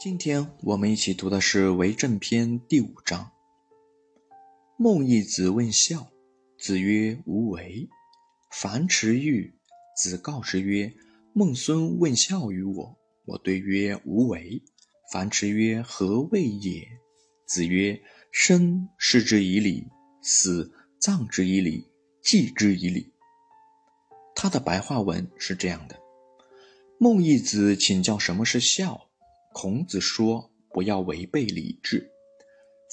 今天我们一起读的是《为政篇》第五章。孟懿子问孝，子曰：“无为。”樊迟欲，子告之曰：“孟孙问孝于我。”我对曰：“无为。”樊迟曰：“何谓也？”子曰：“生视之以礼，死葬之以礼，祭之以礼。”他的白话文是这样的：孟懿子请教什么是孝。孔子说：“不要违背礼制。”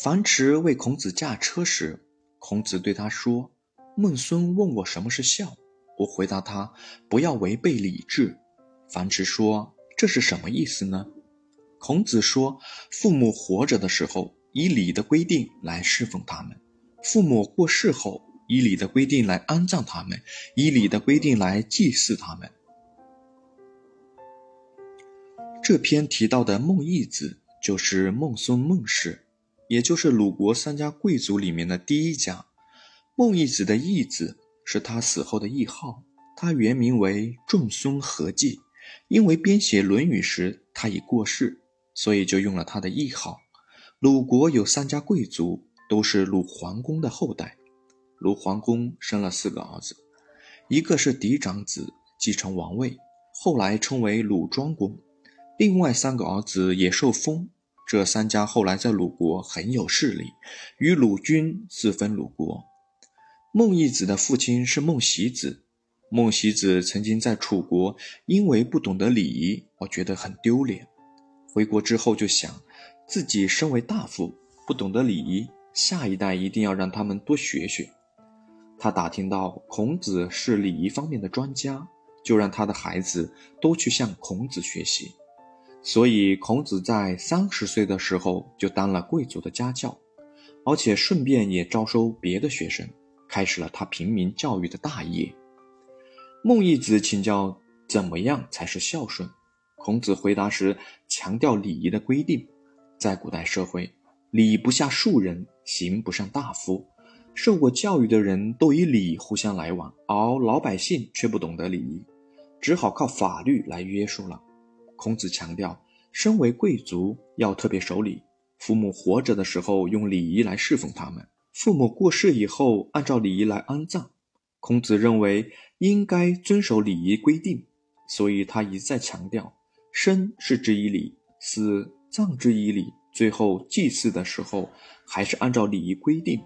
樊迟为孔子驾车时，孔子对他说：“孟孙问我什么是孝，我回答他：不要违背礼制。”樊迟说：“这是什么意思呢？”孔子说：“父母活着的时候，以礼的规定来侍奉他们；父母过世后，以礼的规定来安葬他们，以礼的规定来祭祀他们。”这篇提到的孟懿子就是孟孙孟氏，也就是鲁国三家贵族里面的第一家。孟懿子的懿字是他死后的谥号，他原名为仲孙何忌，因为编写《论语》时他已过世，所以就用了他的谥号。鲁国有三家贵族，都是鲁桓公的后代。鲁桓公生了四个儿子，一个是嫡长子，继承王位，后来称为鲁庄公。另外三个儿子也受封，这三家后来在鲁国很有势力，与鲁军四分鲁国。孟懿子的父亲是孟喜子，孟喜子曾经在楚国因为不懂得礼仪，我觉得很丢脸。回国之后就想，自己身为大夫，不懂得礼仪，下一代一定要让他们多学学。他打听到孔子是礼仪方面的专家，就让他的孩子都去向孔子学习。所以，孔子在三十岁的时候就当了贵族的家教，而且顺便也招收别的学生，开始了他平民教育的大业。孟懿子请教怎么样才是孝顺，孔子回答时强调礼仪的规定。在古代社会，礼不下庶人，刑不上大夫。受过教育的人都以礼互相来往，而老百姓却不懂得礼仪，只好靠法律来约束了。孔子强调，身为贵族要特别守礼。父母活着的时候用礼仪来侍奉他们，父母过世以后按照礼仪来安葬。孔子认为应该遵守礼仪规定，所以他一再强调：生是之以礼，死葬之以礼，最后祭祀的时候还是按照礼仪规定，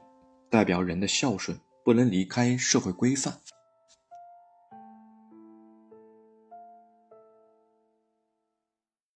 代表人的孝顺不能离开社会规范。